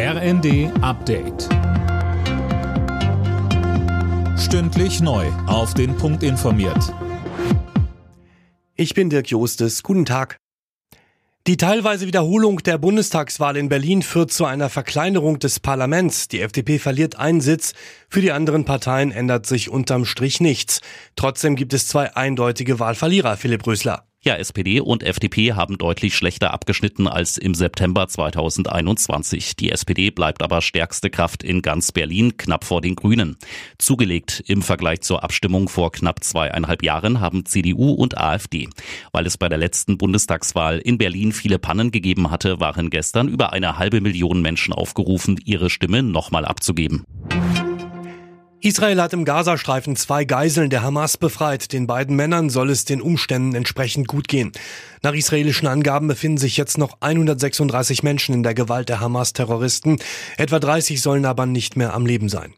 RND Update. Stündlich neu. Auf den Punkt informiert. Ich bin Dirk Jostes. Guten Tag. Die teilweise Wiederholung der Bundestagswahl in Berlin führt zu einer Verkleinerung des Parlaments. Die FDP verliert einen Sitz. Für die anderen Parteien ändert sich unterm Strich nichts. Trotzdem gibt es zwei eindeutige Wahlverlierer, Philipp Rösler. Ja, SPD und FDP haben deutlich schlechter abgeschnitten als im September 2021. Die SPD bleibt aber stärkste Kraft in ganz Berlin, knapp vor den Grünen. Zugelegt im Vergleich zur Abstimmung vor knapp zweieinhalb Jahren haben CDU und AfD. Weil es bei der letzten Bundestagswahl in Berlin viele Pannen gegeben hatte, waren gestern über eine halbe Million Menschen aufgerufen, ihre Stimme nochmal abzugeben. Israel hat im Gazastreifen zwei Geiseln der Hamas befreit. Den beiden Männern soll es den Umständen entsprechend gut gehen. Nach israelischen Angaben befinden sich jetzt noch 136 Menschen in der Gewalt der Hamas-Terroristen. Etwa 30 sollen aber nicht mehr am Leben sein.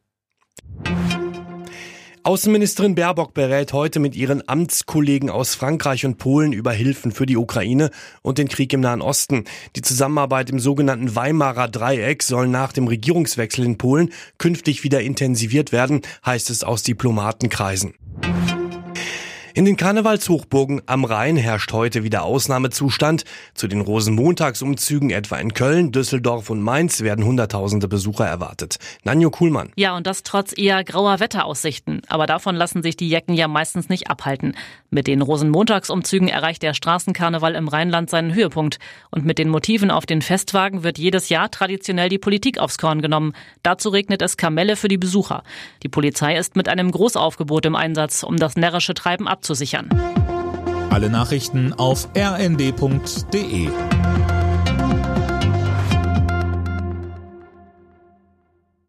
Außenministerin Baerbock berät heute mit ihren Amtskollegen aus Frankreich und Polen über Hilfen für die Ukraine und den Krieg im Nahen Osten. Die Zusammenarbeit im sogenannten Weimarer Dreieck soll nach dem Regierungswechsel in Polen künftig wieder intensiviert werden, heißt es aus Diplomatenkreisen. In den Karnevalshochburgen am Rhein herrscht heute wieder Ausnahmezustand. Zu den Rosenmontagsumzügen etwa in Köln, Düsseldorf und Mainz werden Hunderttausende Besucher erwartet. Nanjo Kuhlmann. Ja, und das trotz eher grauer Wetteraussichten. Aber davon lassen sich die Jecken ja meistens nicht abhalten. Mit den Rosenmontagsumzügen erreicht der Straßenkarneval im Rheinland seinen Höhepunkt. Und mit den Motiven auf den Festwagen wird jedes Jahr traditionell die Politik aufs Korn genommen. Dazu regnet es Kamelle für die Besucher. Die Polizei ist mit einem Großaufgebot im Einsatz, um das närrische Treiben abzusichern. Alle Nachrichten auf rnd.de